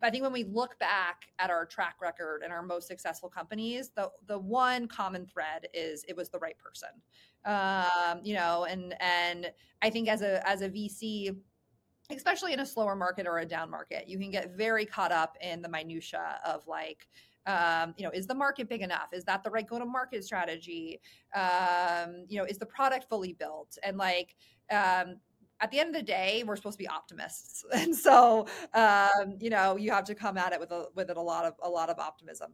But I think when we look back at our track record and our most successful companies, the the one common thread is it was the right person. Um, you know, and and I think as a as a VC, especially in a slower market or a down market, you can get very caught up in the minutia of like um, you know, is the market big enough? Is that the right go to market strategy? Um, you know, is the product fully built? And like, um, at the end of the day, we're supposed to be optimists, and so um, you know, you have to come at it with a with it a lot of a lot of optimism.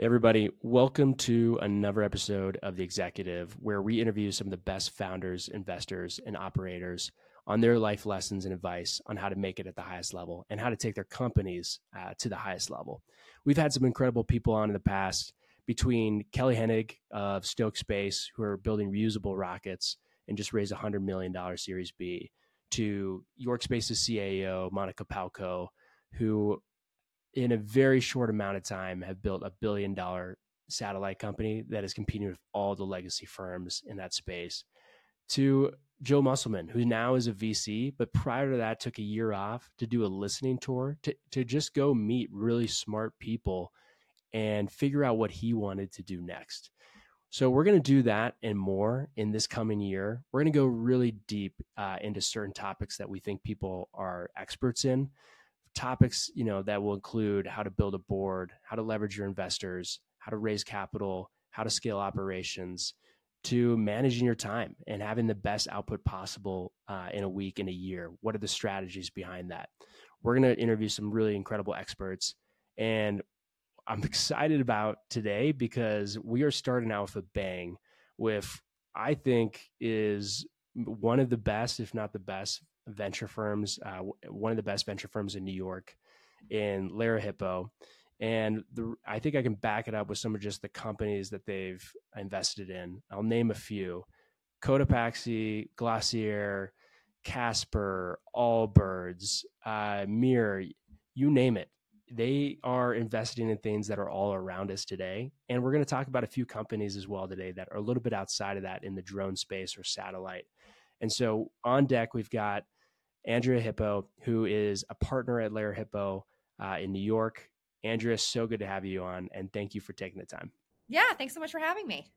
Everybody, welcome to another episode of The Executive, where we interview some of the best founders, investors, and operators on their life lessons and advice on how to make it at the highest level and how to take their companies uh, to the highest level. We've had some incredible people on in the past, between Kelly Hennig of Stoke Space, who are building reusable rockets and just raised a $100 million Series B, to York Space's CAO, Monica Palco, who in a very short amount of time have built a billion dollar satellite company that is competing with all the legacy firms in that space to Joe Musselman, who now is a VC, but prior to that took a year off to do a listening tour to, to just go meet really smart people and figure out what he wanted to do next. So we're going to do that and more in this coming year. We're going to go really deep uh, into certain topics that we think people are experts in topics you know that will include how to build a board how to leverage your investors how to raise capital how to scale operations to managing your time and having the best output possible uh, in a week in a year. What are the strategies behind that? We're going to interview some really incredible experts and i'm excited about today because we are starting out with a bang with i think is one of the best if not the best venture firms, uh, one of the best venture firms in New York, in Lerer Hippeau. And the, I think I can back it up with some of just the companies that they've invested in. I'll name a few Cotopaxi, Glossier, Casper, Allbirds, uh, Mirror, you name it. They are investing in things that are all around us today. And we're going to talk about a few companies as well today that are a little bit outside of that in the drone space or satellite. And so on deck, we've got Andrea Hippeau, who is a partner at Lerer Hippeau uh, in New York. Andrea, so good to have you on, and thank you for taking the time. Yeah, thanks so much for having me.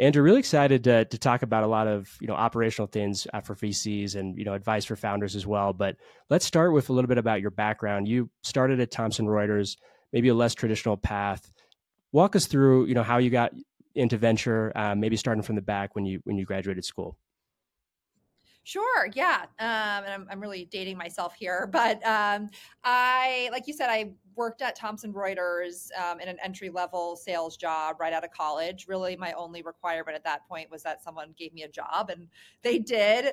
Andrew, really excited to, to talk about a lot of you know operational things uh, for VCs and you know advice for founders as well. But let's start with a little bit about your background. You started at Thomson Reuters, maybe a less traditional path. Walk us through you know how you got into venture, uh, maybe starting from the back when you when you graduated school. Sure. Yeah. Um, and I'm, I'm really dating myself here, but um, I, like you said, I worked at Thomson Reuters um, in an entry level sales job right out of college. Really, my only requirement at that point was that someone gave me a job, and they did. Um,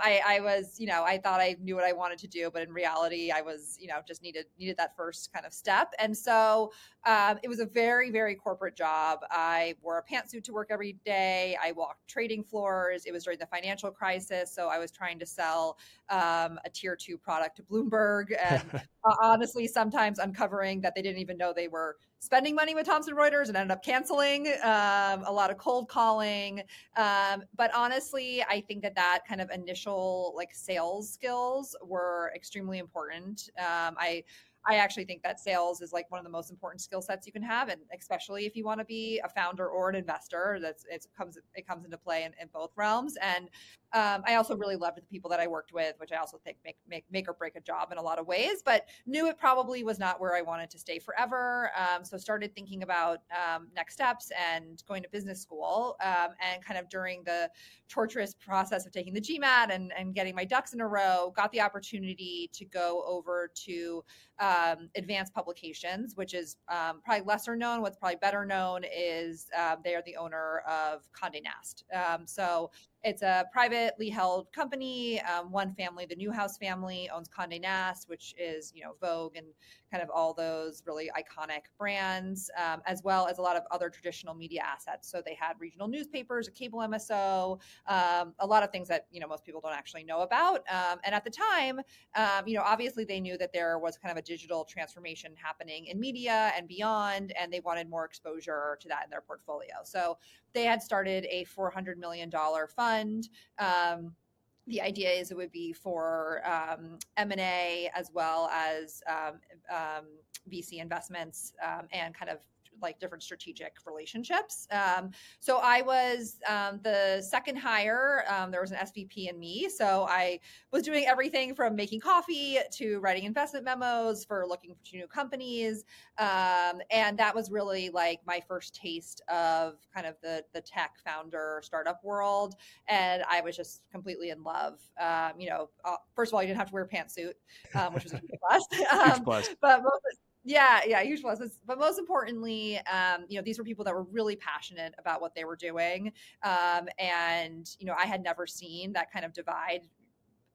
I, I, was, you know, I thought I knew what I wanted to do, but in reality, I was, you know, just needed needed that first kind of step. And so um, it was a very, very corporate job. I wore a pantsuit to work every day. I walked trading floors. It was during the financial crisis, so I was trying to sell um, a tier two product to Bloomberg, and uh, honestly, sometimes uncovering that they didn't even know they were spending money with Thomson Reuters and ended up canceling um, a lot of cold calling. Um, but honestly, I think that that kind of initial like sales skills were extremely important. Um, I I actually think that sales is like one of the most important skill sets you can have, and especially if you want to be a founder or an investor, that's it comes it comes into play in, in both realms. And um, I also really loved the people that I worked with, which I also think make, make make or break a job in a lot of ways. But knew it probably was not where I wanted to stay forever. Um, so started thinking about um, next steps and going to business school. Um, and kind of during the torturous process of taking the GMAT and and getting my ducks in a row, got the opportunity to go over to um, Advanced Publications, which is um, probably lesser known. What's probably better known is uh, they are the owner of Condé Nast. Um, so it's a privately held company. Um, one family, the Newhouse family, owns Condé Nast, which is you know Vogue and kind of all those really iconic brands, um, as well as a lot of other traditional media assets. So they had regional newspapers, a cable MSO, um, a lot of things that you know most people don't actually know about. Um, and at the time, um, you know, obviously they knew that there was kind of a digital transformation happening in media and beyond, and they wanted more exposure to that in their portfolio. So they had started a $400 million fund. Um, the idea is it would be for um, M&A as well as um, um VC investments um, and kind of like different strategic relationships. Um, so I was um, the second hire. Um, there was an SVP and me. So I was doing everything from making coffee to writing investment memos for looking for new companies. Um, and that was really like my first taste of kind of the, the tech founder startup world. And I was just completely in love. Um, you know, uh, first of all, you didn't have to wear a pantsuit, um, which was a huge plus. plus. But most, yeah, yeah, huge pluses. But most importantly, um, you know, these were people that were really passionate about what they were doing. Um, and, you know, I had never seen that kind of divide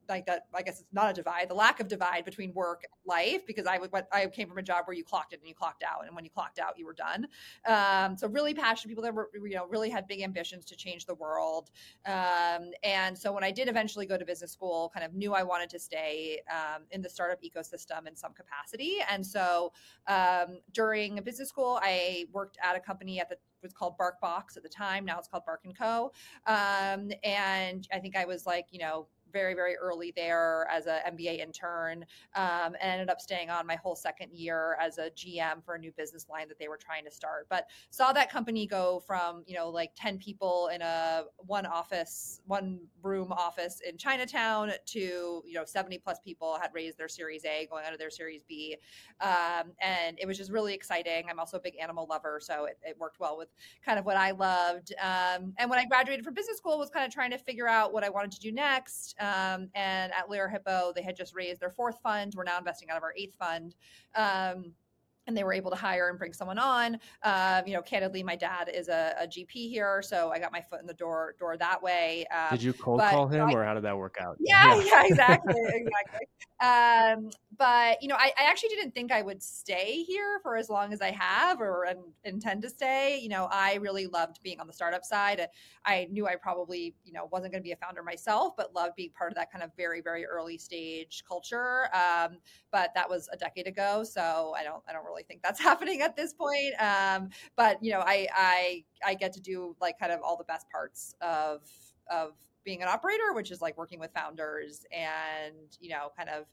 like that i guess it's not a divide the lack of divide between work and life because i i came from a job where you clocked in and you clocked out and when you clocked out you were done um, so really passionate people that were you know really had big ambitions to change the world um, and so when i did eventually go to business school kind of knew i wanted to stay um, in the startup ecosystem in some capacity and so um, during business school i worked at a company at the was called BarkBox at the time. Now it's called Bark and Co. Um, and I think I was like, you know, very very early there as an MBA intern, um, and ended up staying on my whole second year as a GM for a new business line that they were trying to start. But saw that company go from you know like ten people in a one office, one room office in Chinatown to you know seventy plus people had raised their Series A, going out of their Series B, um, and it was just really exciting. I'm also a big animal lover, so it, it worked well with kind of what I loved. Um, and when I graduated from business school, was kind of trying to figure out what I wanted to do next. Um, and at Lerer Hippeau, they had just raised their fourth fund. We're now investing out of our eighth fund. Um, and they were able to hire and bring someone on. Um, you know, candidly, my dad is a, a, GP here, so I got my foot in the door door that way. Um, did you cold but, call him, I, or how did that work out? Yeah, yeah, yeah exactly, exactly. Um, but you know, I, I, actually didn't think I would stay here for as long as I have, or and, intend to stay. You know, I really loved being on the startup side. I knew I probably, you know, wasn't going to be a founder myself, but loved being part of that kind of very, very early stage culture. Um, but that was a decade ago, so I don't, I don't really think that's happening at this point. Um, but you know, I, I, I get to do like kind of all the best parts of of being an operator, which is like working with founders and you know, kind of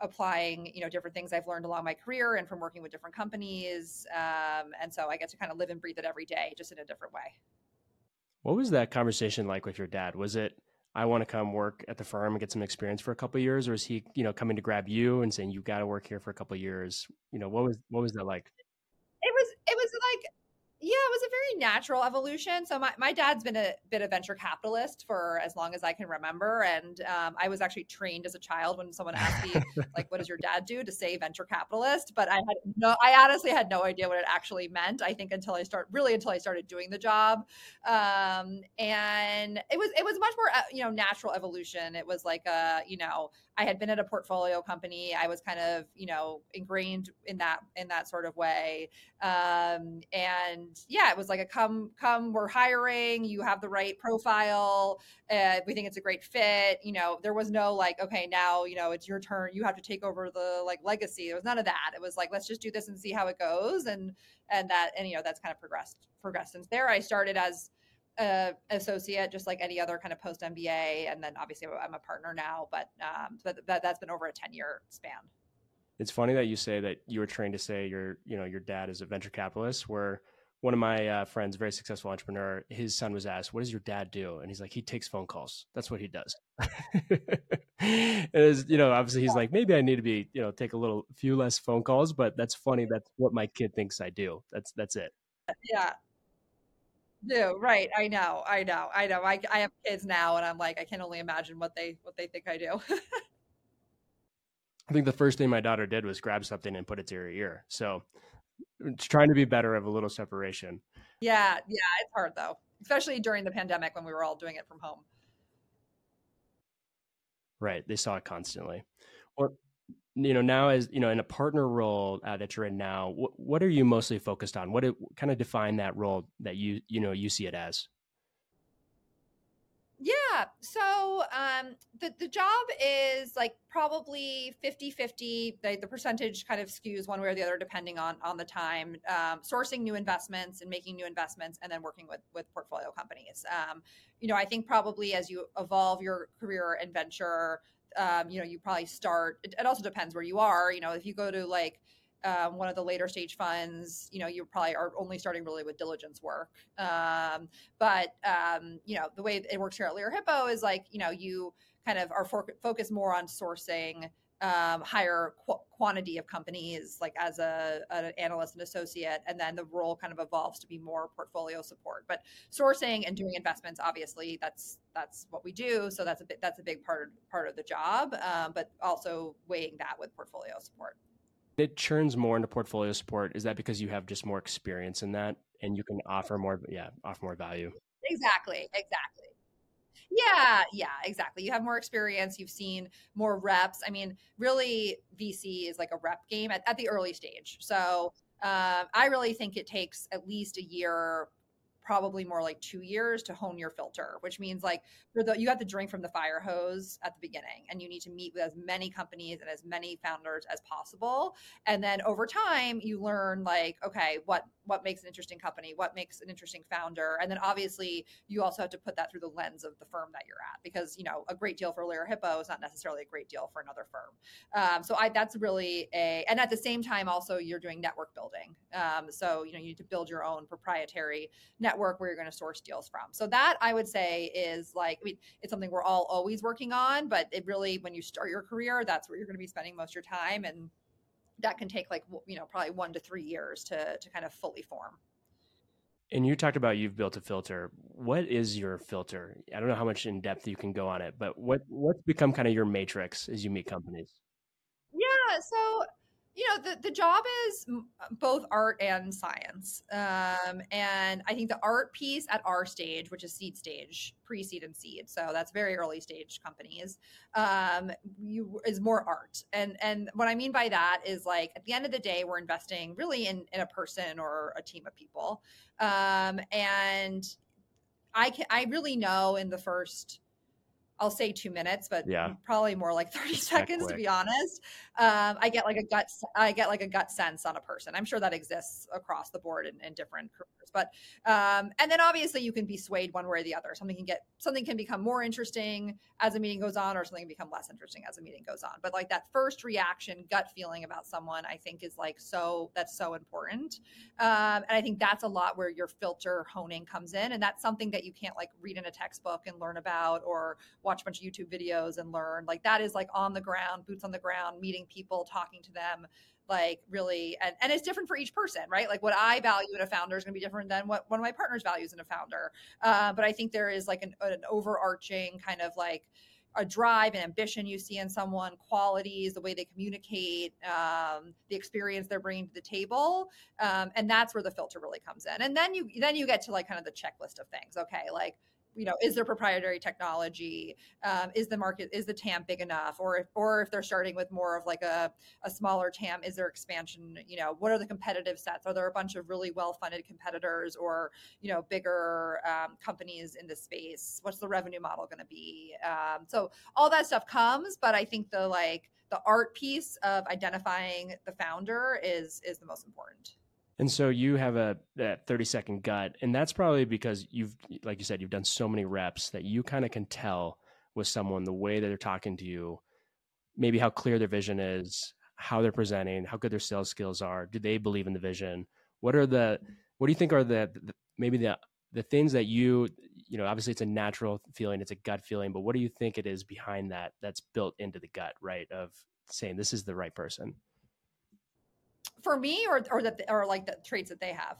applying you know different things i've learned along my career and from working with different companies um, and so i get to kind of live and breathe it every day just in a different way what was that conversation like with your dad was it i want to come work at the firm and get some experience for a couple years or is he you know coming to grab you and saying you've got to work here for a couple years? You know what was what was that like it was it was like yeah, it was a very natural evolution. So my, my dad's been a bit of venture capitalist for as long as I can remember. And um, I was actually trained as a child when someone asked me, like, what does your dad do to say venture capitalist? But I had no, I honestly had no idea what it actually meant. I think until I start really until I started doing the job. Um, and it was, it was much more, uh, you know, natural evolution. It was like, a, you know, I had been at a portfolio company. I was kind of, you know, ingrained in that, in that sort of way. Um, and yeah, it was like a come, come, we're hiring. You have the right profile. Uh, we think it's a great fit. You know, there was no like, okay, now you know it's your turn. You have to take over the like legacy. There was none of that. It was like, let's just do this and see how it goes. And and that and you know that's kind of progressed progressed since there. I started as associate, just like any other kind of post MBA, and then obviously I'm a partner now. But um, but that, that's been over a ten year span. It's funny that you say that you were trained to say your you know your dad is a venture capitalist, where one of my uh, friends, very successful entrepreneur, his son was asked, "What does your dad do?" And he's like, "He takes phone calls. That's what he does." and you know, obviously, he's like, "Maybe I need to be, you know, take a little few less phone calls." But that's funny. That's what my kid thinks I do. That's that's it. Yeah. Do right. I know. I know. I know. I I have kids now, and I'm like, I can only imagine what they what they think I do. I think the first thing my daughter did was grab something and put it to her ear. So it's trying to be better of a little separation. Yeah, yeah, it's hard though, especially during the pandemic when we were all doing it from home. Right. They saw it constantly. Or you know now as you know in a partner role uh, that you're in now what, what are you mostly focused on what it, kind of define that role that you you know you see it as yeah. So um, the, the job is like probably 50 50. The, the percentage kind of skews one way or the other depending on, on the time. Um, sourcing new investments and making new investments, and then working with, with portfolio companies. Um, you know, I think probably as you evolve your career and venture, um, you know, you probably start, it, it also depends where you are. You know, if you go to like, um, one of the later stage funds, you know, you probably are only starting really with diligence work. Um, but um, you know, the way it works here at Lerer Hippeau is like, you know, you kind of are for- focused more on sourcing um, higher qu- quantity of companies, like as a an analyst and associate, and then the role kind of evolves to be more portfolio support. But sourcing and doing investments, obviously, that's that's what we do. So that's a bit that's a big part of, part of the job. Um, but also weighing that with portfolio support it churns more into portfolio support is that because you have just more experience in that and you can offer more yeah offer more value exactly exactly yeah yeah exactly. You have more experience you've seen more reps. I mean really vc is like a rep game at, at the early stage. So uh, i really think it takes at least a year probably more like two years to hone your filter, which means like the you have to drink from the fire hose at the beginning and you need to meet with as many companies and as many founders as possible. And then over time you learn like, okay, what what makes an interesting company, what makes an interesting founder. And then obviously you also have to put that through the lens of the firm that you're at because you know a great deal for Lerer Hippeau is not necessarily a great deal for another firm. Um, so I that's really a and at the same time also you're doing network building. Um, so you know you need to build your own proprietary network network where you're going to source deals from. So that I would say is like, I mean, it's something we're all always working on, but it really, when you start your career, that's where you're going to be spending most of your time. And that can take like, you know, probably one to three years to, to kind of fully form. And you talked about you've built a filter. What is your filter? I don't know how much in depth you can go on it, but what what's become kind of your matrix as you meet companies? Yeah, so you know the, the job is both art and science um, and i think the art piece at our stage which is seed stage pre-seed and seed so that's very early stage companies um, you, is more art and and what i mean by that is like at the end of the day we're investing really in, in a person or a team of people um, and i can i really know in the first I'll say two minutes, but yeah. probably more like 30 seconds to be honest. Um, I get like a gut, I get like a gut sense on a person. I'm sure that exists across the board in, in different careers, but, um, and then obviously you can be swayed one way or the other. Something can get, something can become more interesting as a meeting goes on, or something can become less interesting as a meeting goes on. But like that first reaction, gut feeling about someone, I think is like so, that's so important. Um, and I think that's a lot where your filter honing comes in. And that's something that you can't like read in a textbook and learn about or watch a bunch of YouTube videos and learn. Like that is like on the ground, boots on the ground, meeting people, talking to them, like really and, and it's different for each person right like what i value in a founder is to be different than what one of my partners values in a founder uh, but i think there is like an, an overarching kind of like a drive and ambition you see in someone, qualities, the way they communicate, um, the experience they're bringing to the table, um, and that's where the filter really comes in. And then you then you get to like kind of the checklist of things. Okay, like you know, is there proprietary technology? Um, is the market, is the TAM big enough? Or if, or if they're starting with more of like a, a smaller TAM, is there expansion? You know, what are the competitive sets? Are there a bunch of really well-funded competitors or, you know, bigger um, companies in the space? What's the revenue model going to be? Um, so all that stuff comes, but I think the like, the art piece of identifying the founder is is the most important. And so you have a that 30 second gut and that's probably because you've like you said you've done so many reps that you kind of can tell with someone the way that they're talking to you, maybe how clear their vision is, how they're presenting, how good their sales skills are, do they believe in the vision? What are the what do you think are the, the maybe the the things that you you know obviously it's a natural feeling it's a gut feeling but what do you think it is behind that that's built into the gut right of saying this is the right person for me or or that or like the traits that they have?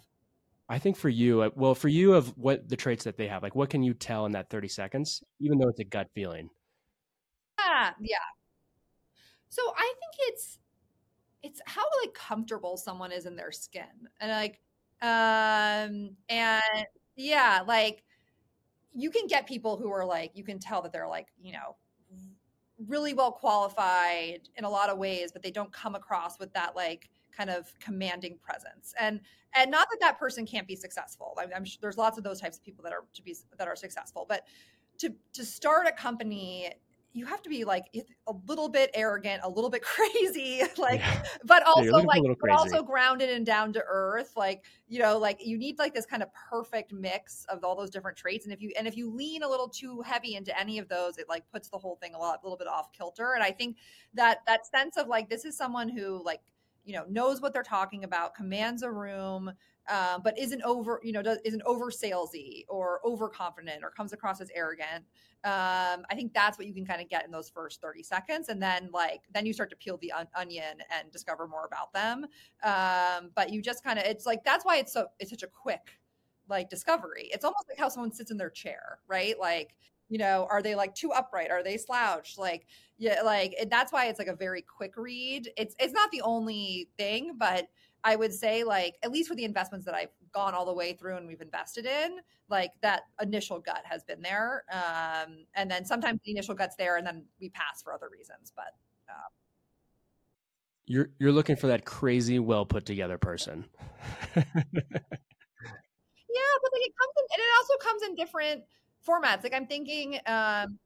I think for you uh, well for you of what the traits that they have like what can you tell in that 30 seconds even though it's a gut feeling? Yeah yeah. So i think it's it's how like comfortable someone is in their skin and like um and yeah like you can get people who are like you can tell that they're like you know really well qualified in a lot of ways, but they don't come across with that like kind of commanding presence. And and not that that person can't be successful. I, I'm sure there's lots of those types of people that are to be that are successful, but to to start a company you have to be like a little bit arrogant, a little bit crazy, like, yeah. but also like, but also grounded and down to earth. Like, you know, like you need like this kind of perfect mix of all those different traits. And if you and if you lean a little too heavy into any of those, it like puts the whole thing a lot, a little bit off kilter. And I think that that sense of like this is someone who like you know knows what they're talking about, commands a room, um, but isn't over, you know, does, isn't over salesy or overconfident or comes across as arrogant. Um, I think that's what you can kind of get in those first 30 seconds. And then like, then you start to peel the on- onion and discover more about them. Um, but you just kind of, it's like, that's why it's so, it's such a quick like discovery. It's almost like how someone sits in their chair, right? Like, you know, are they like too upright? Are they slouched? Like, yeah, like that's why it's like a very quick read. It's it's not the only thing, but I would say like at least for the investments that I've gone all the way through and we've invested in, like that initial gut has been there. Um, and then sometimes the initial gut's there and then we pass for other reasons. But um, you're you're looking for that crazy, well put together person. yeah, but like it comes in, and it also comes in different formats. Like I'm thinking, um,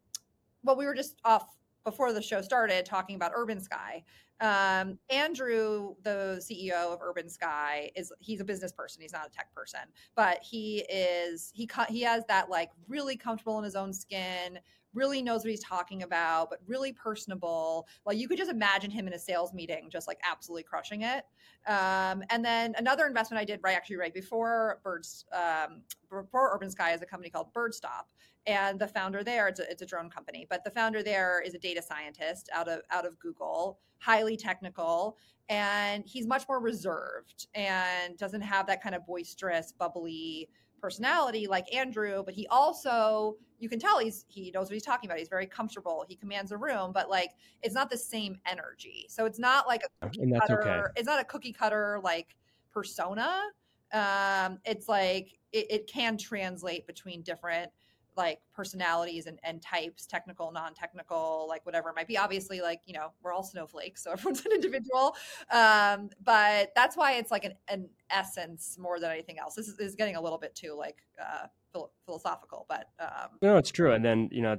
well, we were just off before the show started talking about Urban Sky. Um, Andrew, the CEO of Urban Sky, is he's a business person. He's not a tech person, but he is he he has that like really comfortable in his own skin, really knows what he's talking about, but really personable. Like you could just imagine him in a sales meeting, just like absolutely crushing it. Um, and then another investment I did right actually right before Birds um, before Urban Sky is a company called Birdstop, and the founder there it's a, it's a drone company, but the founder there is a data scientist out of out of Google, highly technical, and he's much more reserved and doesn't have that kind of boisterous, bubbly personality like Andrew, but he also you can tell he's he knows what he's talking about. He's very comfortable. He commands a room, but like it's not the same energy. So it's not like a cookie cutter. Okay. It's not a cookie cutter like persona. Um, it's like it, it can translate between different like personalities and, and types, technical, non-technical, like whatever it might be. Obviously, like, you know, we're all snowflakes, so everyone's an individual. Um, but that's why it's like an, an essence more than anything else. This is, is getting a little bit too like uh, philosophical, but um, no, it's true. And then you know,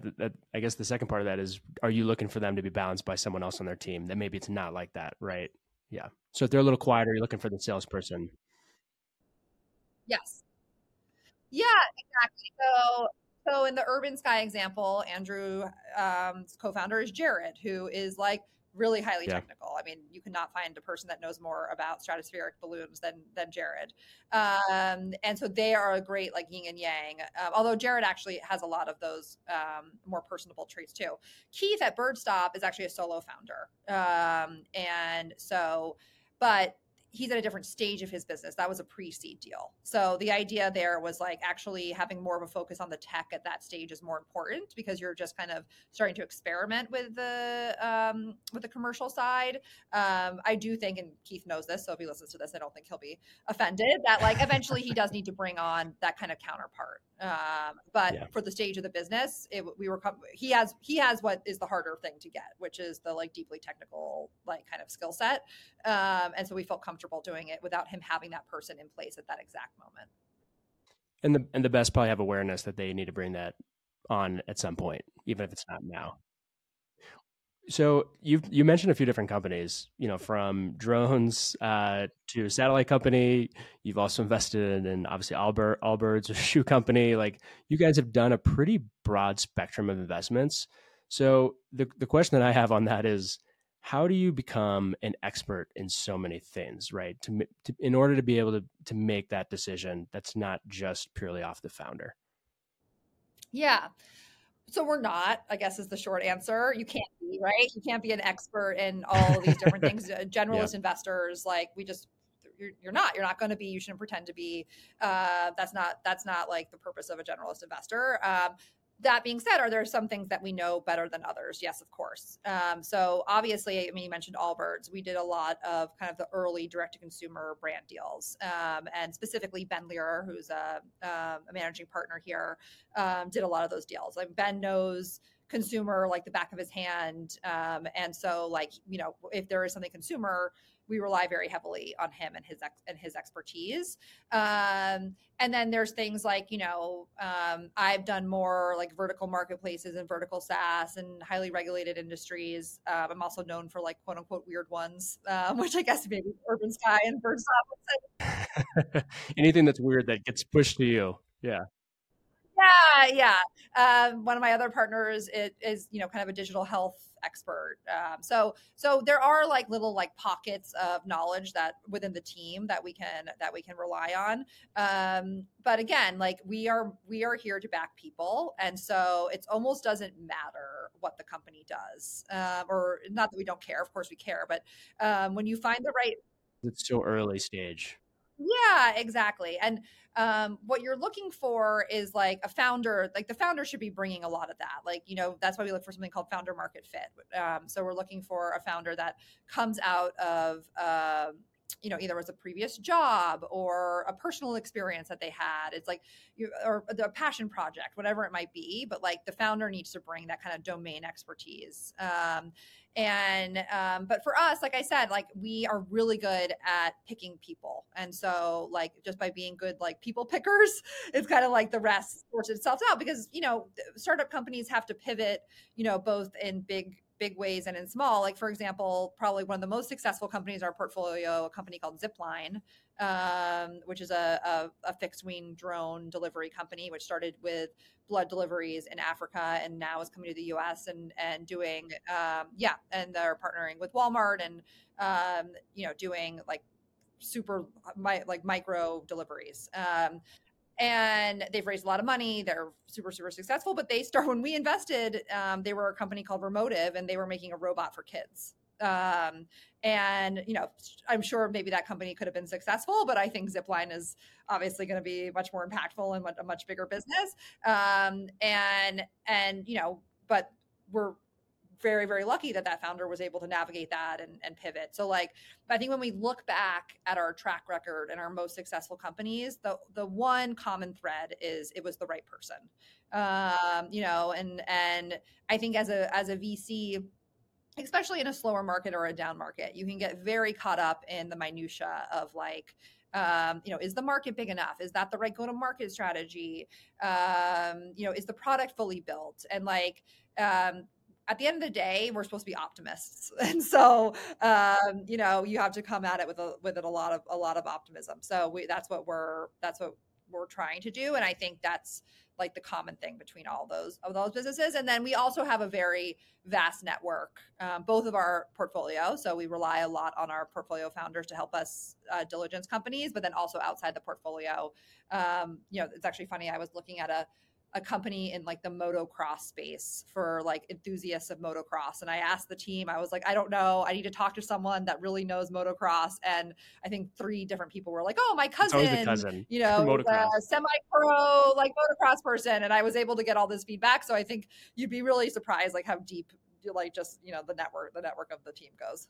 I guess the second part of that is, are you looking for them to be balanced by someone else on their team? That maybe it's not like that, right? Yeah. So if they're a little quieter, you're looking for the salesperson. Yes. Yeah, exactly. So so in the Urban Sky example, Andrew's um, co-founder is Jared, who is like really highly yeah. technical. I mean, you cannot find a person that knows more about stratospheric balloons than than Jared. Um, and so they are a great like yin and yang. Um, although Jared actually has a lot of those um, more personable traits too. Keith at Birdstop is actually a solo founder, um, and so but he's at a different stage of his business. That was a pre-seed deal. So the idea there was like actually having more of a focus on the tech at that stage is more important because you're just kind of starting to experiment with the um, with the commercial side. Um, I do think, and Keith knows this, so if he listens to this, I don't think he'll be offended that like eventually he does need to bring on that kind of counterpart. Um, but yeah. for the stage of the business, it, we were he has he has what is the harder thing to get, which is the like deeply technical like kind of skill set. Um, and so we felt comfortable doing it without him having that person in place at that exact moment. And the and the best probably have awareness that they need to bring that on at some point, even if it's not now. So you you mentioned a few different companies, you know, from drones uh, to satellite company. You've also invested in, obviously Allbirds Allbirds a shoe company. Like you guys have done a pretty broad spectrum of investments. So the the question that I have on that is, how do you become an expert in so many things, right? To, to in order to be able to to make that decision, that's not just purely off the founder. Yeah. So we're not, I guess is the short answer. You can't be, right? You can't be an expert in all of these different things. Generalist yeah. investors, like we just you're, you're not you're not going to be you shouldn't pretend to be uh, that's not that's not like the purpose of a generalist investor um, that being said, are there some things that we know better than others? Yes, of course. Um, so obviously, I mean, you mentioned Allbirds. We did a lot of kind of the early direct to consumer brand deals, um, and specifically Ben Lerer, who's a, um, a managing partner here, um, did a lot of those deals. Like Ben knows consumer like the back of his hand, um, and so like you know, if there is something consumer we rely very heavily on him and his ex- and his expertise. Um, and then there's things like you know um, I've done more like vertical marketplaces and vertical SaaS and highly regulated industries. Um, I'm also known for like quote unquote weird ones, um, which I guess maybe Urban Sky and Bird Anything that's weird that gets pushed to you, yeah. Yeah, yeah. Um, one of my other partners is, is, you know, kind of a digital health expert. Um, so, so there are like little like pockets of knowledge that within the team that we can that we can rely on. Um, but again, like we are we are here to back people, and so it almost doesn't matter what the company does, um, or not that we don't care. Of course, we care, but um, when you find the right, it's so early stage. Yeah, exactly. And um, what you're looking for is like a founder, like the founder should be bringing a lot of that. Like, you know, that's why we look for something called founder market fit. Um, so we're looking for a founder that comes out of, uh, you know either as a previous job or a personal experience that they had it's like you or the passion project whatever it might be but like the founder needs to bring that kind of domain expertise um, and um, but for us like i said like we are really good at picking people and so like just by being good like people pickers it's kind of like the rest sorts itself out because you know startup companies have to pivot you know both in big big ways and in small. Like for example, probably one of the most successful companies in our portfolio, a company called Zipline, um, which is a, a, a, fixed wing drone delivery company, which started with blood deliveries in Africa and now is coming to the U.S. and and doing um, yeah, and they're partnering with Walmart and um, you know doing like super my, like micro deliveries. Um, and they've raised a lot of money. They're super, super successful. But they start when we invested, um, they were a company called Romotive, and they were making a robot for kids. Um, and you know, I'm sure maybe that company could have been successful, but I think Zipline is obviously going to be much more impactful and a much bigger business. Um, and and you know, but we're very very lucky that that founder was able to navigate that and, and pivot so like i think when we look back at our track record and our most successful companies the the one common thread is it was the right person um, you know and and i think as a as a vc especially in a slower market or a down market you can get very caught up in the minutia of like um, you know, is the market big enough? Is that the right go to market strategy? Um, you know, is the product fully built? And like, um, at the end of the day, we're supposed to be optimists, and so um, you know you have to come at it with a with it a lot of a lot of optimism. So we, that's what we're that's what we're trying to do, and I think that's like the common thing between all those of those businesses. And then we also have a very vast network, um, both of our portfolio. So we rely a lot on our portfolio founders to help us uh, diligence companies, but then also outside the portfolio. Um, you know, it's actually funny. I was looking at a a company in like the motocross space for like enthusiasts of motocross. And I asked the team, I was like, I don't know. I need to talk to someone that really knows motocross. And I think three different people were like, oh, my cousin, cousin. you know, semi pro, like motocross person. And I was able to get all this feedback. So I think you'd be really surprised, like how deep, like just, you know, the network, the network of the team goes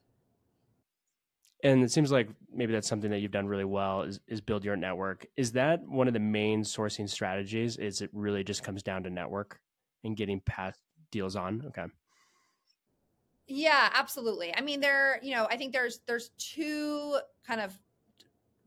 and it seems like maybe that's something that you've done really well is, is build your network. Is that one of the main sourcing strategies? Is it really just comes down to network and getting past deals on? Okay. Yeah absolutely. I mean there you know i think there's there's two kind of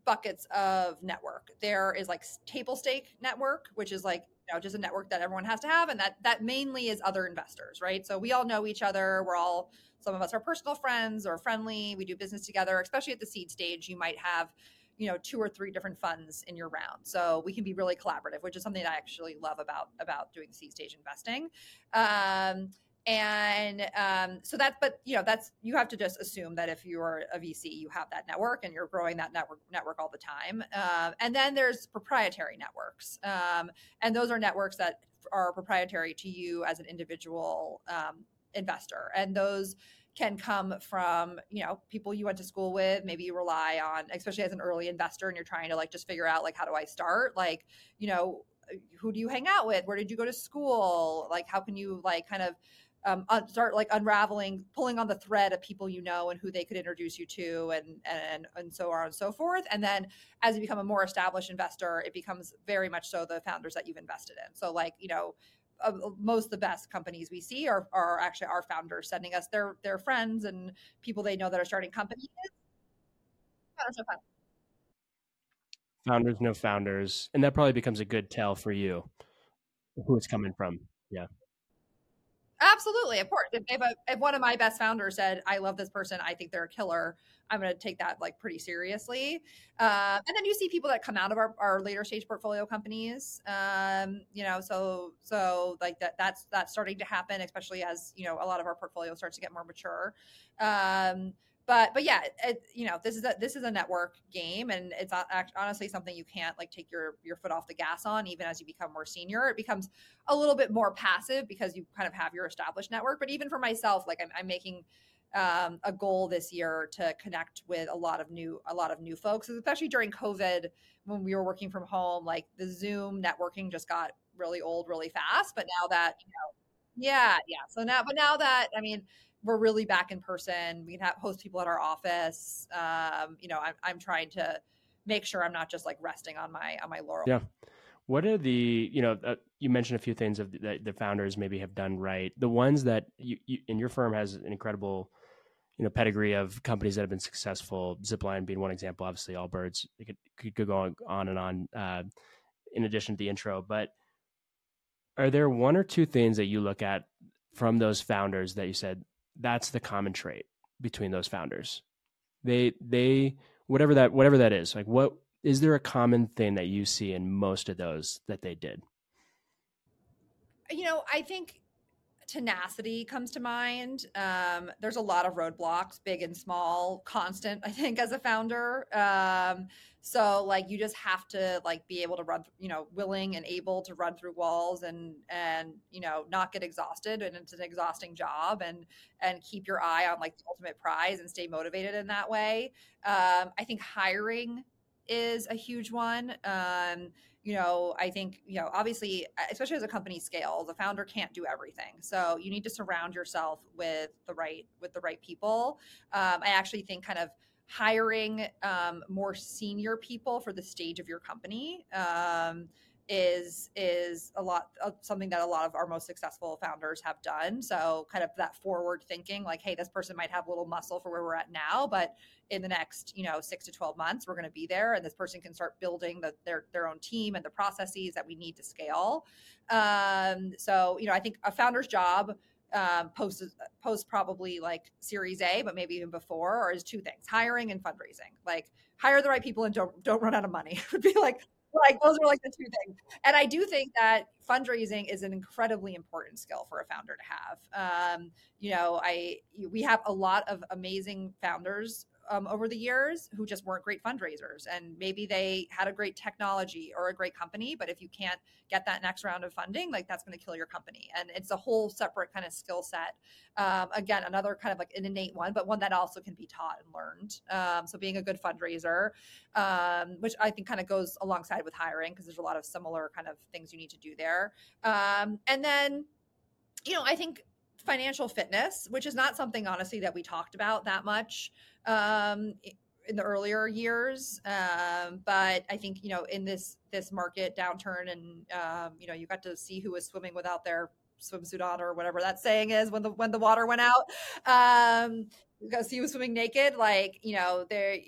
buckets of network. There is like table stake network which is like you know just a network that everyone has to have and that that mainly is other investors right so we all know each other we're all some of us are personal friends or friendly. We do business together, especially at the seed stage. You might have you know two or three different funds in your round so we can be really collaborative which is something i actually love about about doing seed stage investing um, and um, so that's but you know that's you have to just assume that if you're a vc you have that network and you're growing that network network all the time. Um, and then there's proprietary networks. Um, and those are networks that are proprietary to you as an individual um, investor. And those can come from you know people you went to school with maybe you rely on especially as an early investor and you're trying to like just figure out like how do i start? Like you know who do you hang out with? Where did you go to school? Like how can you like kind of um, start like unraveling, pulling on the thread of people you know and who they could introduce you to, and and and so on and so forth. And then as you become a more established investor, it becomes very much so the founders that you've invested in. So like you know. Uh, most of the best companies we see are, are actually our founders sending us their their friends and people they know that are starting companies. Founders no founders, and that probably becomes a good tell for you who it's coming from. Yeah. Absolutely, of course. If, if, one of my best founders said, "I love this person, I think they're a killer," I'm going to take that like pretty seriously. Uh, and then you see people that come out of our, our later stage portfolio companies. Um, you know, so so like that that's that's starting to happen, especially as you know a lot of our portfolio starts to get more mature. Um, but but yeah it, you know this is a this is a network game and it's honestly something you can't like take your your foot off the gas on even as you become more senior. It becomes a little bit more passive because you kind of have your established network. But even for myself like i'm, I'm making um, a goal this year to connect with a lot of new a lot of new folks especially during covid when we were working from home like the zoom networking just got really old really fast. But now that you know yeah yeah. So now but now that i mean we're really back in person. We can have, host people at our office. Um, you know, I'm, I'm trying to make sure I'm not just like resting on my on my laurels. Yeah. What are the you know uh, you mentioned a few things of that the founders maybe have done right. The ones that you, you in your firm has an incredible you know pedigree of companies that have been successful. Zipline being one example. Obviously, Allbirds. It could, could go on, on and on. Uh, in addition to the intro, but are there one or two things that you look at from those founders that you said that's the common trait between those founders. They they whatever that whatever that is. Like what is there a common thing that you see in most of those that they did? You know, I think tenacity comes to mind. Um, there's a lot of roadblocks, big and small, constant, I think, as a founder. Um, so like you just have to like be able to run, you know, willing and able to run through walls and and you know not get exhausted. And it's an exhausting job, and and keep your eye on like the ultimate prize and stay motivated in that way. Um, I think hiring is a huge one. Um, you know, I think, you know, obviously, especially as a company scales, the founder can't do everything. So you need to surround yourself with the right with the right people. Um, I actually think kind of hiring um, more senior people for the stage of your company um, is is a lot of something that a lot of our most successful founders have done so kind of that forward thinking like hey this person might have a little muscle for where we're at now but in the next you know six to 12 months we're going to be there and this person can start building the, their their own team and the processes that we need to scale um, so you know i think a founder's job um, post post probably like Series A, but maybe even before, or is two things: hiring and fundraising. Like hire the right people and don't don't run out of money would be like like those are like the two things. And I do think that fundraising is an incredibly important skill for a founder to have. Um, you know, I we have a lot of amazing founders um, over the years who just weren't great fundraisers. And maybe they had a great technology or a great company, but if you can't get that next round of funding, like that's going to kill your company. And it's a whole separate kind of skill set. Um, again, another kind of like an innate one, but one that also can be taught and learned. Um, so being a good fundraiser, um, which I think kind of goes alongside with hiring because there's a lot of similar kind of things you need to do there. Um, and then, you know, I think financial fitness, which is not something honestly that we talked about that much um, in the earlier years. Um, but I think you know in this this market downturn, and um, you know you got to see who was swimming without their swimsuit on or whatever that saying is when the when the water went out. Um, you got to see who was swimming naked. Like you know there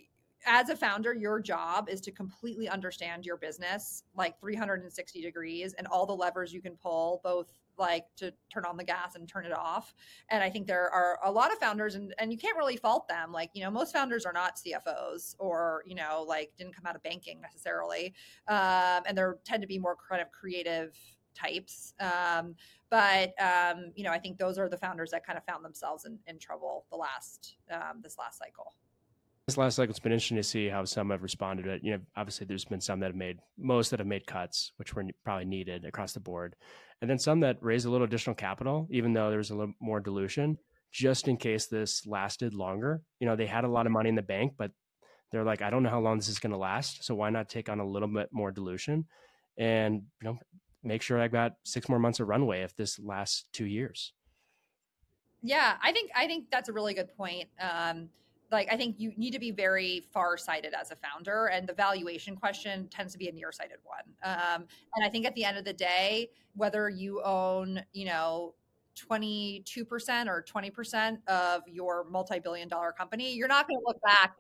as a founder, your job is to completely understand your business like 360 degrees and all the levers you can pull, both like to turn on the gas and turn it off. And I think there are a lot of founders and, and you can't really fault them. Like, you know, most founders are not CFOs or, you know, like didn't come out of banking necessarily. Um, and there tend to be more kind of creative types. Um, but um, you know, I think those are the founders that kind of found themselves in, in trouble the last um, this last cycle. This last cycle, it's been interesting to see how some have responded it. You know, obviously, there's been some that have made most that have made cuts, which were probably needed across the board, and then some that raised a little additional capital, even though there was a little more dilution, just in case this lasted longer. You know, they had a lot of money in the bank, but they're like, I don't know how long this is going to last, so why not take on a little bit more dilution? and you know make sure I got six more months of runway if this lasts two years. Yeah, I think I think that's a really good point. Um, like I think you need to be very far sighted as a founder, and the valuation question tends to be a nearsighted one. Um, and I think at the end of the day, whether you own, you know, 22% or 20% of your multi-billion dollar company, you're not going to look back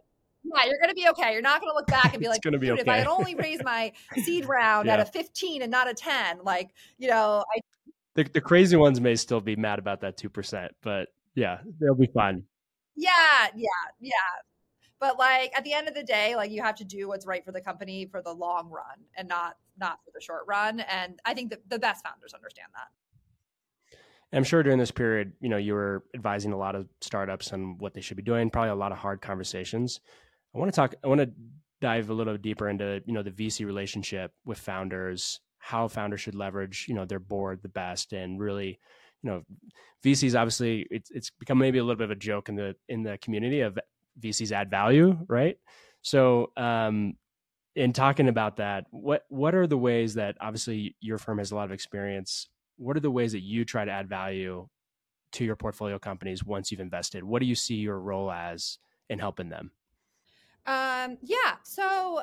yeah, you're going to be okay. You're not going to look back and be like, be okay. if I had only raised my seed round yeah. at a 15 and not a 10, like, you know, I. The, the crazy ones may still be mad about that 2%, but yeah, they'll be fine. Yeah, yeah, yeah. But like at the end of the day, like you have to do what's right for the company for the long run and not not for the short run. And I think that the best founders understand that. I'm sure during this period, you know, you were advising a lot of startups on what they should be doing, probably a lot of hard conversations. I want to talk I want to dive a little deeper into, you know, the VC relationship with founders, how founders should leverage, you know, their board the best and really, you know, VCs obviously it's it's become maybe a little bit of a joke in the in the community of VCs add value, right? So, um in talking about that, what what are the ways that obviously your firm has a lot of experience what are the ways that you try to add value to your portfolio companies once you've invested? What do you see your role as in helping them? Um, yeah. So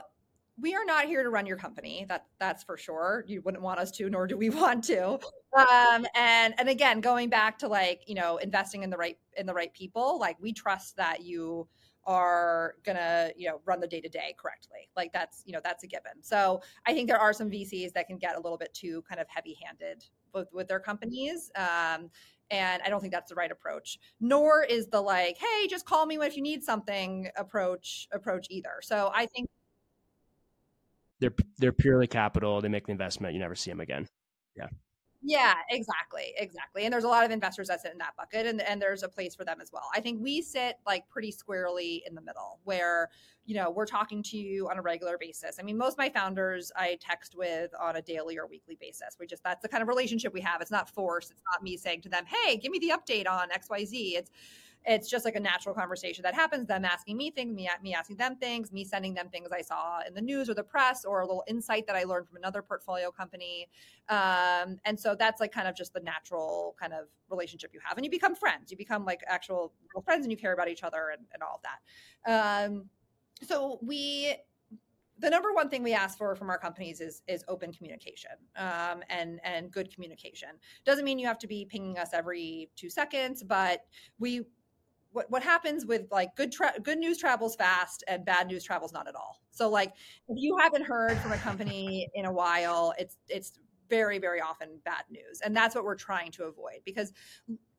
we are not here to run your company. That that's for sure. You wouldn't want us to, nor do we want to. Um, and and again, going back to like you know investing in the right in the right people. Like we trust that you are gonna you know run the day to day correctly like that's you know that's a given so i think there are some vcs that can get a little bit too kind of heavy handed with, with their companies um, and i don't think that's the right approach nor is the like hey just call me if you need something approach approach either so i think they're they're purely capital they make the investment you never see them again yeah yeah, exactly. Exactly. And there's a lot of investors that sit in that bucket and, and there's a place for them as well. I think we sit like pretty squarely in the middle where, you know, we're talking to you on a regular basis. I mean, most of my founders I text with on a daily or weekly basis. We just, that's the kind of relationship we have. It's not forced. It's not me saying to them, hey, give me the update on XYZ. It's, it's just like a natural conversation that happens them asking me things me, me asking them things me sending them things i saw in the news or the press or a little insight that i learned from another portfolio company. Um, and so that's like kind of just the natural kind of relationship you have. And you become friends. You become like actual friends and you care about each other and, and all of that. Um, so we the number one thing we ask for from our companies is is open communication um, and and good communication. Doesn't mean you have to be pinging us every two seconds, but we what, what happens with like good tra- good news travels fast and bad news travels not at all. So like if you haven't heard from a company in a while, it's it's very very often bad news and that's what we're trying to avoid because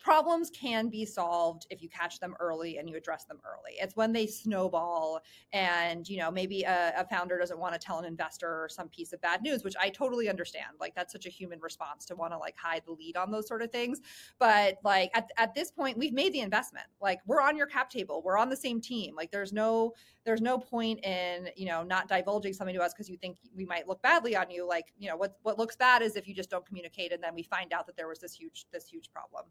problems can be solved if you catch them early and you address them early. It's when they snowball and you know maybe a, a, founder doesn't want to tell an investor some piece of bad news which i totally understand. Like that's such a human response to want to like hide the lead on those sort of things. But like at, at this point we've made the investment. Like we're on your cap table. We're on the same team. Like there's no there's no point in you know not divulging something to us because you think we might look badly on you. Like you know what what looks bad is if you just don't communicate and then we find out that there was this huge this huge problem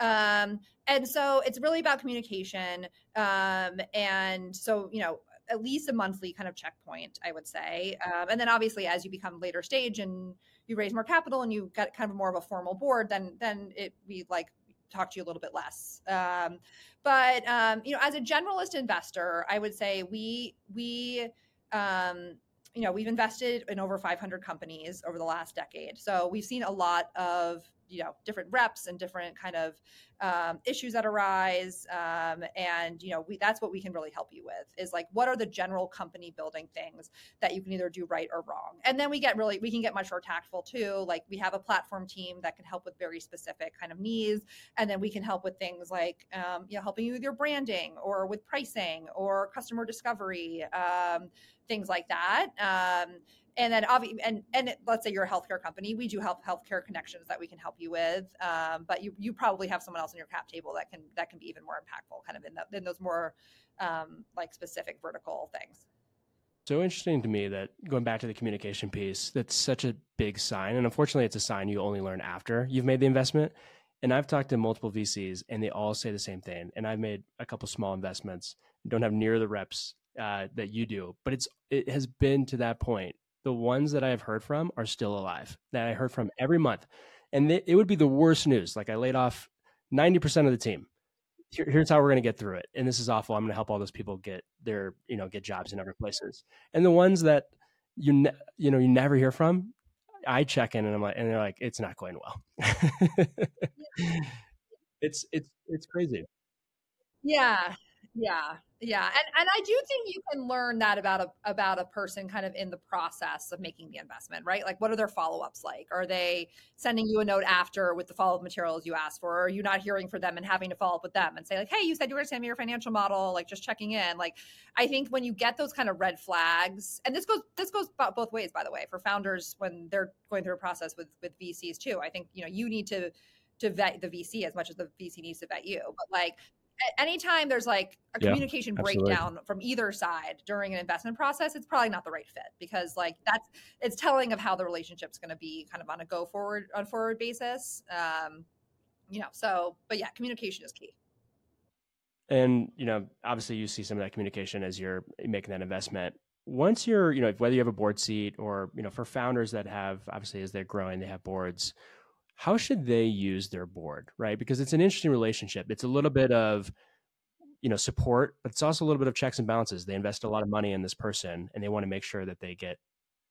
um, and so it's really about communication. Um, and so, you know, at least a monthly kind of checkpoint, I would say. Um, and then obviously, as you become later stage and you raise more capital and you get kind of more of a formal board, then then it we like talk to you a little bit less. Um, but um, you know, as a generalist investor, I would say we we um, you know we've invested in over 500 companies over the last decade, so we've seen a lot of you know different reps and different kind of um, issues that arise um, and you know we, that's what we can really help you with is like what are the general company building things that you can either do right or wrong? And then we get really we can get much more tactful too like we have a platform team that can help with very specific kind of needs and then we can help with things like um, you know helping you with your branding or with pricing or customer discovery um, things like that um, and then obviously and and let's say you're a healthcare company we do help healthcare connections that we can help you with um, but you you probably have someone else in your cap table that can that can be even more impactful kind of in, the, in those more um, like specific vertical things. So interesting to me that going back to the communication piece that's such a big sign and unfortunately it's a sign you only learn after you've made the investment. And i've talked to multiple vcs and they all say the same thing and i've made a couple small investments don't have near the reps uh, that you do but it's it has been to that point the ones that I have heard from are still alive that I heard from every month. And it would be the worst news. Like I laid off 90% of the team. Here, here's how we're going to get through it. And this is awful. I'm going to help all those people get their, you know, get jobs in other places. And the ones that you, ne- you know, you never hear from, I check in and I'm like, and they're like, it's not going well. it's, it's, it's crazy. Yeah. Yeah. Yeah. And and I do think you can learn that about a about a person kind of in the process of making the investment, right? Like what are their follow-ups like? Are they sending you a note after with the follow-up materials you asked for? Or are you not hearing from them and having to follow up with them and say, like, hey, you said you were gonna send me your financial model, like just checking in. Like I think when you get those kind of red flags, and this goes this goes both ways, by the way, for founders when they're going through a process with with VCs too. I think, you know, you need to to vet the VC as much as the VC needs to vet you. But like anytime there's like a yeah, communication breakdown from either side during an investment process, it's probably not the right fit because like that's it's telling of how the relationship's going to be kind of on a go forward on forward basis. Um, you know, so but yeah, communication is key. And you know, obviously, you see some of that communication as you're making that investment. Once you're, you know, whether you have a board seat or you know, for founders that have obviously as they're growing, they have boards how should they use their board, right? Because it's an interesting relationship. It's a little bit of you know support, but it's also a little bit of checks and balances. They invest a lot of money in this person, and they want to make sure that they get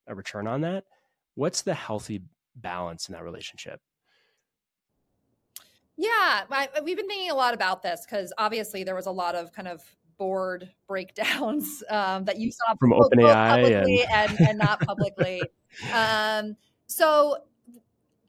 a return on that. What's the healthy balance in that relationship? Yeah, I, we've been thinking a lot about this because obviously there was a lot of kind of board breakdowns um, that you saw from OpenAI publicly and... and, and not publicly. um, so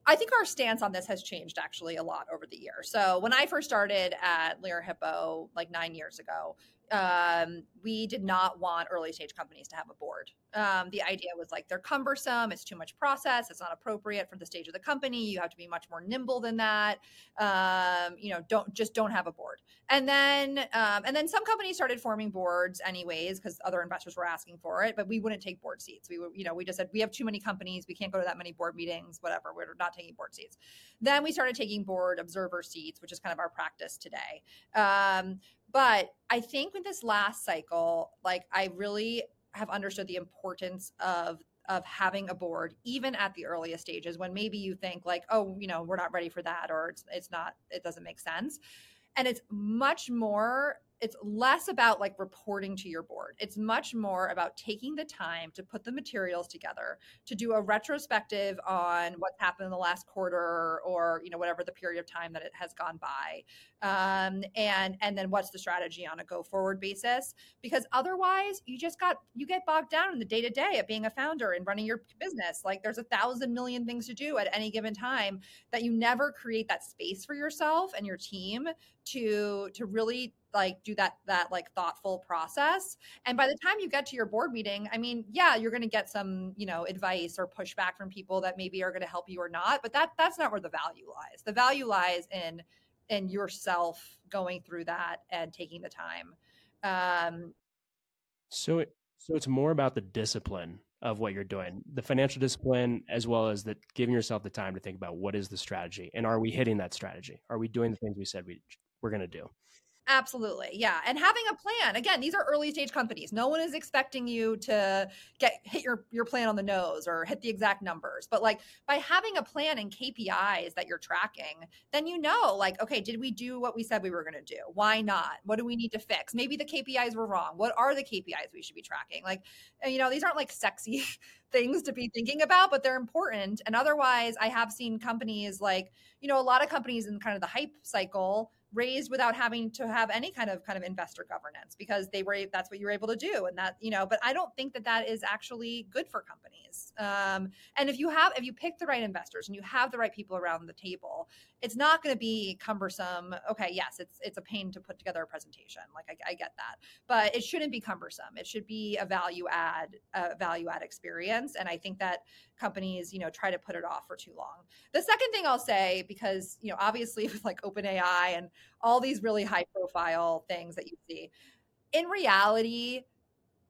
I think our stance on this has changed actually a lot over the years. So when I first started at Lerer Hippeau like nine years ago, um, we did not want early stage companies to have a board. Um, the idea was like they're cumbersome, it's too much process, it's not appropriate for the stage of the company. You have to be much more nimble than that. Um, you know, don't just don't have a board. And then um, and then some companies started forming boards anyways because other investors were asking for it, but we wouldn't take board seats. We were, you know, we just said we have too many companies, we can't go to that many board meetings, whatever. We're not taking board seats. Then we started taking board observer seats, which is kind of our practice today. But I think with this last cycle, like I really have understood the importance of of having a board even at the earliest stages when maybe you think like oh you know we're not ready for that or it's it's not it doesn't make sense. And it's much more it's less about like reporting to your board. It's much more about taking the time to put the materials together, to do a retrospective on what's happened in the last quarter or you know whatever the period of time that it has gone by, um, and and then what's the strategy on a go forward basis. Because otherwise, you just got you get bogged down in the day to day of being a founder and running your business. Like there's a thousand million things to do at any given time that you never create that space for yourself and your team to to really like do that that like thoughtful process. And by the time you get to your board meeting i mean yeah you're going to get some you know advice or pushback from people that maybe are going to help you or not but that that's not where the value lies. The value lies in in yourself going through that and taking the time. Um so it so it's more about the discipline of what you're doing the financial discipline as well as that giving yourself the time to think about what is the strategy and are we hitting that strategy? Are we doing the things we said we we're going to do Absolutely. Yeah. And having a plan. Again, these are early stage companies. No one is expecting you to get hit your your plan on the nose or hit the exact numbers. But like by having a plan and KPIs that you're tracking, then you know like okay, did we do what we said we were going to do? Why not? What do we need to fix? Maybe the KPIs were wrong. What are the KPIs we should be tracking? Like you know, these aren't like sexy things to be thinking about, but they're important. And otherwise, I have seen companies like, you know, a lot of companies in kind of the hype cycle raised without having to have any kind of kind of investor governance because they were that's what you were able to do and that you know but i don't think that that is actually good for companies. Um, and if you have if you pick the right investors and you have the right people around the table it's not going to be cumbersome. Okay yes it's it's a pain to put together a presentation. Like I, I, get that. But it shouldn't be cumbersome. It should be a value add a value add experience. And i think that companies you know try to put it off for too long. The second thing i'll say because you know obviously with like open ai and all these really high profile things that you see. In reality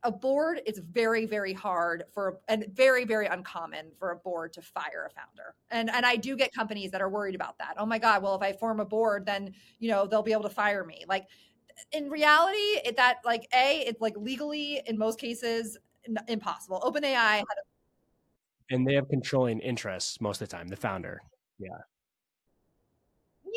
a board is very very hard for and very very uncommon for a board to fire a founder. And and i do get companies that are worried about that. Oh my god well if i form a board then you know they'll be able to fire me. Like in reality it, that like a it's like legally in most cases impossible. Openai had a and they have controlling interests most of the time. The founder, yeah.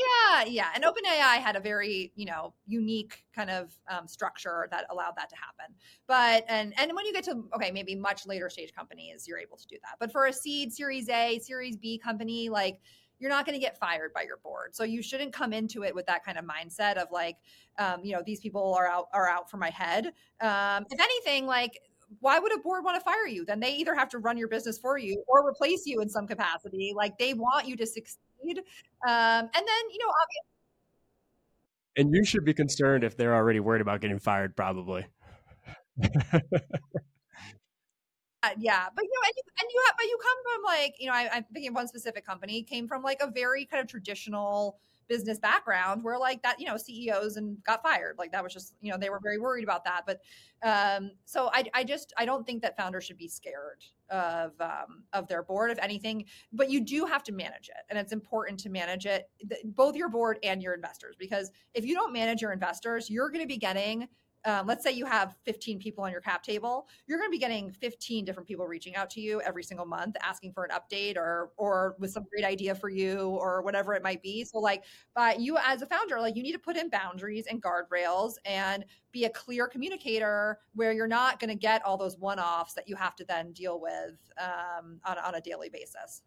Yeah, yeah. And OpenAI had a very, you know, unique kind of um, structure that allowed that to happen. But and and when you get to okay, maybe much later stage companies, you're able to do that. But for a seed, Series A, Series B company, like you're not going to get fired by your board. So you shouldn't come into it with that kind of mindset of like, um, you know, these people are out are out for my head. Um, if anything, like why would a board want to fire you? Then they either have to run your business for you or replace you in some capacity. Like they want you to succeed. Um, and then, you know, obviously. And you should be concerned if they're already worried about getting fired, probably. Uh, yeah, but you know, and you, and you have, but you come from like, you know, I, I'm thinking of one specific company came from like a very kind of traditional business background where like that, you know, CEOs and got fired. Like that was just, you know, they were very worried about that. But um, so I, I just, I don't think that founders should be scared of um, of their board, if anything. But you do have to manage it, and it's important to manage it, both your board and your investors, because if you don't manage your investors, you're going to be getting um, let's say you have 15 people on your cap table you're going to be getting 15 different people reaching out to you every single month asking for an update or or with some great idea for you or whatever it might be. So like but you as a founder like you need to put in boundaries and guardrails and be a clear communicator where you're not going to get all those one-offs that you have to then deal with um, on, on a daily basis.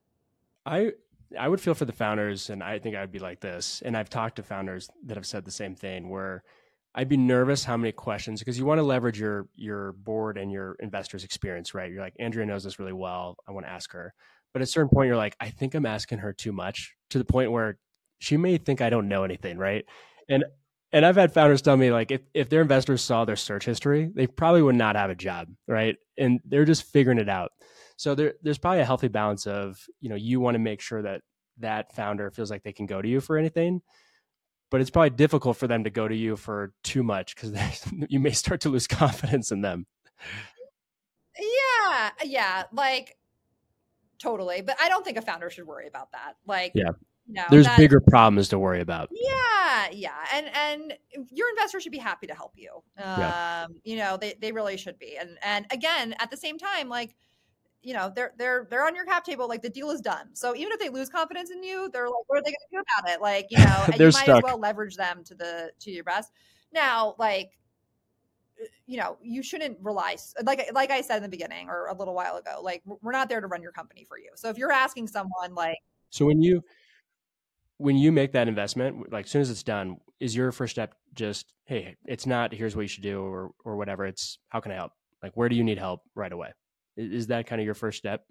I i would feel for the founders and i think i would be like this and i've talked to founders that have said the same thing where I'd be nervous how many questions because you want to leverage your your board and your investors' experience, right? You're like, Andrea knows this really well. I want to ask her. But at a certain point, you're like, I think I'm asking her too much to the point where she may think I don't know anything, right? And and I've had founders tell me like if, if their investors saw their search history, they probably would not have a job, right? And they're just figuring it out. So there, there's probably a healthy balance of, you know, you want to make sure that that founder feels like they can go to you for anything but it's probably difficult for them to go to you for too much because you may start to lose confidence in them. Yeah, yeah, like totally. But I don't think a founder should worry about that. Like, yeah, no, there's bigger problems to worry about. Yeah, yeah, and and your investor should be happy to help you. Um, yeah. you know, they they really should be. And and again, at the same time, like you know they're they're they're on your cap table like the deal is done. So even if they lose confidence in you they're like what are they going to do about it? Like you know and you might stuck. as well leverage them to the to your best. Now like uh, you know you shouldn't rely like like i said in the beginning or a little while ago like we're not there to run your company for you. So if you're asking someone like so when you when you make that investment like as soon as it's done is your first step just hey it's not here's what you should do or or whatever it's how can i help? Like where do you need help right away is that kind of your first step?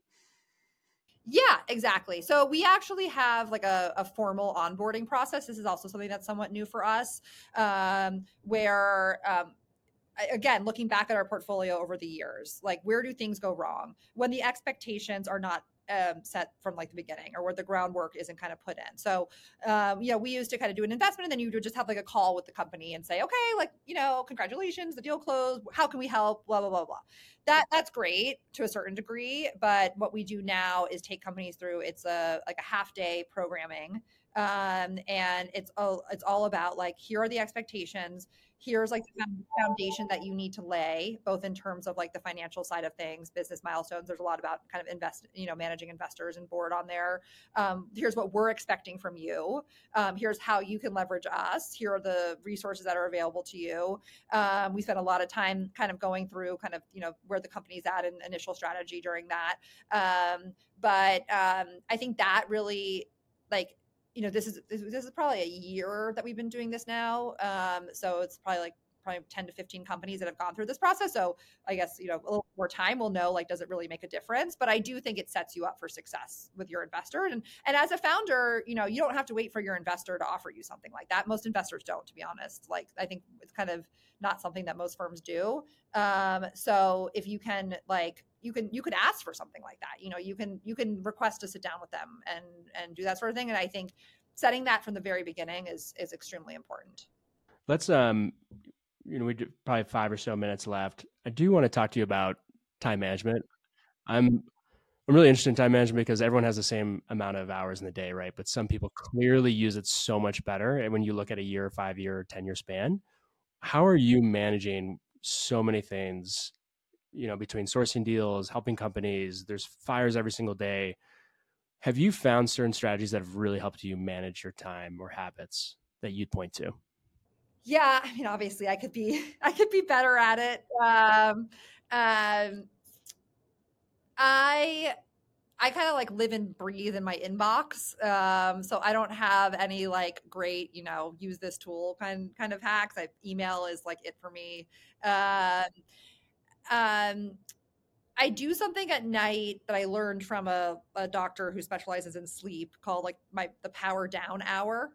Yeah, exactly. So we actually have like a, a, formal onboarding process. This is also something that's somewhat new for us, um, where um, again, looking back at our portfolio over the years, like where do things go wrong when the expectations are not um, set from like the beginning or where the groundwork isn't kind of put in. So, um, you know, we used to kind of do an investment and then you would just have like a call with the company and say, okay, like, you know, congratulations, the deal closed. How can we help? Blah, blah, blah, blah. That that's great to a certain degree. But what we do now is take companies through it's a like a half day programming. Um, and it's all it's all about like here are the expectations here's like the foundation that you need to lay both in terms of like the financial side of things business milestones there's a lot about kind of invest you know managing investors and board on there. Um, here's what we're expecting from you. Um, here's how you can leverage us. Here are the resources that are available to you. Um, we spent a lot of time kind of going through kind of you know where the company's at and initial strategy during that. Um, but um, i think that really like you know, this is this, is probably a year that we've been doing this now. Um, so it's probably like probably 10 to 15 companies that have gone through this process. So I guess, you know, a little more time will know like does it really make a difference? But I do think it sets you up for success with your investor. And and as a founder, you know, you don't have to wait for your investor to offer you something like that. Most investors don't, to be honest. Like I think it's kind of not something that most firms do. Um, so if you can like you can you could ask for something like that. You know, you can you can request to sit down with them and and do that sort of thing. And I think setting that from the very beginning is is extremely important. Let's um you know we probably five or so minutes left. I do want to talk to you about time management. I'm I'm really interested in time management because everyone has the same amount of hours in the day, right? But some people clearly use it so much better. And when you look at a year, five year, ten year span, how are you managing so many things you know, between sourcing deals, helping companies, there's fires every single day. Have you found certain strategies that have really helped you manage your time or habits that you'd point to? Yeah, I mean, obviously, I could be I could be better at it. Um, um, I I kind of like live and breathe in my inbox. Um, so I don't have any like great, you know, use this tool kind kind of hacks. I, email is like it for me. Um, um, I do something at night that I learned from a, a doctor who specializes in sleep called like my the power down hour.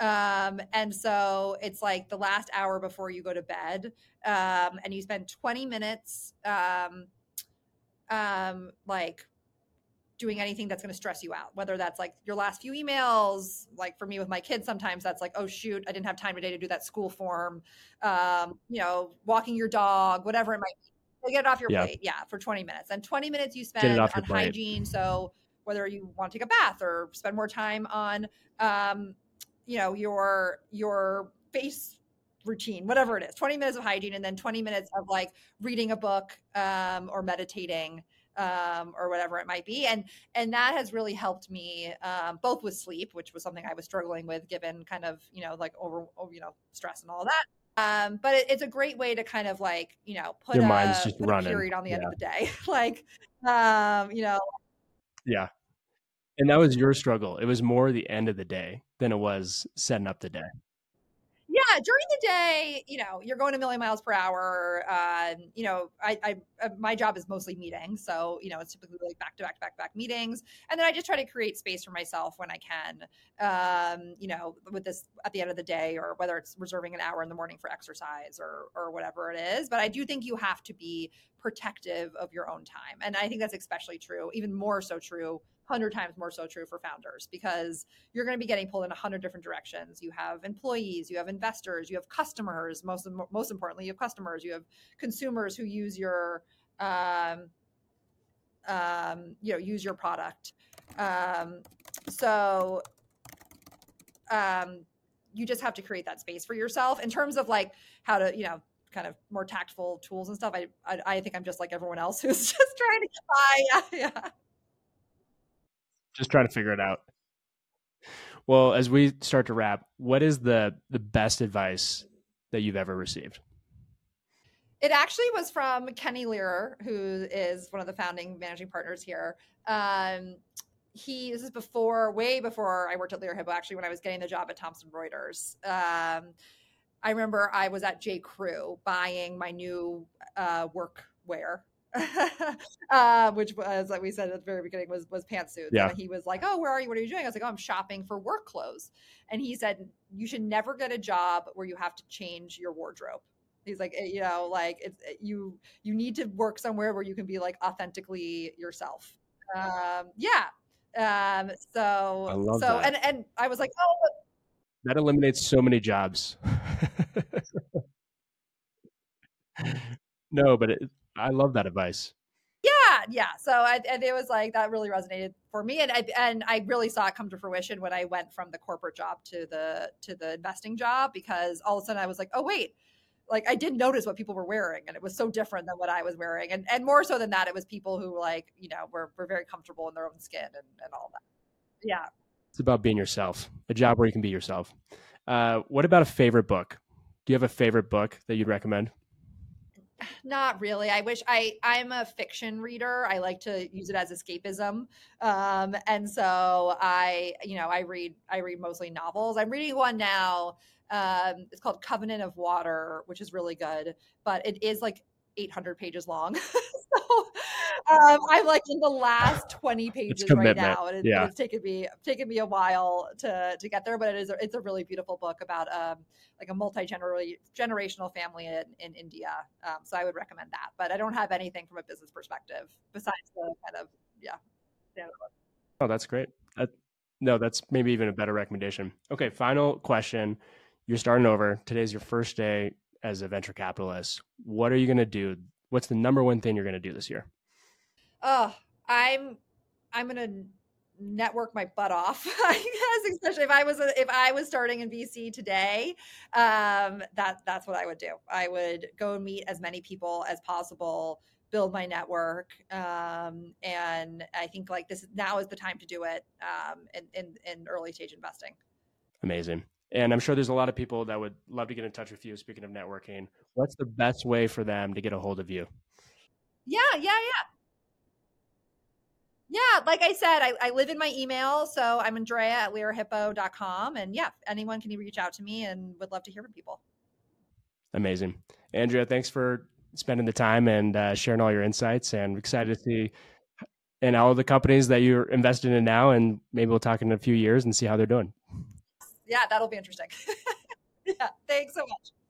Um, and so it's like the last hour before you go to bed, um, and you spend 20 minutes, um, um, like doing anything that's going to stress you out, whether that's like your last few emails, like for me with my kids, sometimes that's like, oh shoot, I didn't have time today to do that school form, um, you know, walking your dog, whatever it might be. Get it off your yeah. plate, yeah, for 20 minutes. And 20 minutes you spend on hygiene. So whether you want to take a bath or spend more time on, um, you know, your your face routine, whatever it is, 20 minutes of hygiene, and then 20 minutes of like reading a book um, or meditating um, or whatever it might be. And and that has really helped me um, both with sleep, which was something I was struggling with given kind of you know like over, over you know stress and all that. Um, but it, it's a great way to kind of like you know put, Your a, mind's just put running. period on the yeah. end of the day, like um, you know. Yeah, and that was your struggle. It was more the end of the day than it was setting up the day yeah during the day you know you're going a million miles per hour uh, you know I, I uh, my job is mostly meetings so you know it's typically like back to back back to back meetings and then i just try to create space for myself when i can um, you know with this at the end of the day or whether it's reserving an hour in the morning for exercise or or whatever it is but i do think you have to be protective of your own time and i think that's especially true even more so true 100 times more so true for founders because you're going to be getting pulled in a 100 different directions. You have employees you have investors you have customers most most importantly you have customers you have consumers who use your um, um, you know use your product. Um, so um, you just have to create that space for yourself. In terms of like how to you know kind of more tactful tools and stuff I, I, I think i'm just like everyone else who's just trying to get by. Yeah, yeah just trying to figure it out. Well, as we start to wrap, what is the the best advice that you've ever received? It actually was from Kenny Lerer, who is one of the founding managing partners here. Um, he this is before, way before I worked at Lerer Hippeau. Actually, when I was getting the job at Thomson Reuters, um, I remember I was at J. Crew buying my new uh, work wear uh, which was like we said at the very beginning was was pantsuits. Yeah. And he was like, "Oh, where are you? What are you doing?" I was like, "Oh, I'm shopping for work clothes." And he said, "You should never get a job where you have to change your wardrobe." He's like, eh, you know, like it's eh, you you need to work somewhere where you can be like authentically yourself. Um, yeah. Um, so I love so that. and and I was like, oh. That eliminates so many jobs. no, but it, I love that advice. Yeah, yeah. So I, and it was like that really resonated for me, and I and I really saw it come to fruition when I went from the corporate job to the to the investing job because all of a sudden I was like, oh wait, like I did notice what people were wearing, and it was so different than what I was wearing, and and more so than that, it was people who like you know were were very comfortable in their own skin and and all that. Yeah, it's about being yourself. A job where you can be yourself. Uh, what about a favorite book? Do you have a favorite book that you'd recommend? Not really i wish i i'm a fiction reader i like to use it as escapism um and so i you know i read i read mostly novels i'm reading one now um it's called covenant of water which is really good but it is like 800 pages long um, I'm like in the last 20 pages right now, and it, yeah. it's taken me taken me a while to to get there. But it is a, it's a really beautiful book about um, like a multi generational family in, in India. Um, so I would recommend that. But I don't have anything from a business perspective besides the kind of yeah. yeah. Oh, that's great. That, no, that's maybe even a better recommendation. Okay, final question. You're starting over. Today's your first day as a venture capitalist. What are you going to do? What's the number one thing you're going to do this year? Oh, I'm I'm gonna network my butt off. especially if I was a, if I was starting in VC today, um, that that's what I would do. I would go and meet as many people as possible, build my network, um, and I think like this now is the time to do it um, in, in in early stage investing. Amazing. And I'm sure there's a lot of people that would love to get in touch with you. Speaking of networking, what's the best way for them to get a hold of you? Yeah, yeah, yeah. Yeah, like I said, I, I live in my email. So I'm Andrea at lererhippeau.com. And yeah, anyone can reach out to me and would love to hear from people. Amazing. Andrea, thanks for spending the time and uh, sharing all your insights. And excited to see and all the companies that you're invested in now. And maybe we'll talk in a few years and see how they're doing. Yeah, that'll be interesting. yeah, thanks so much.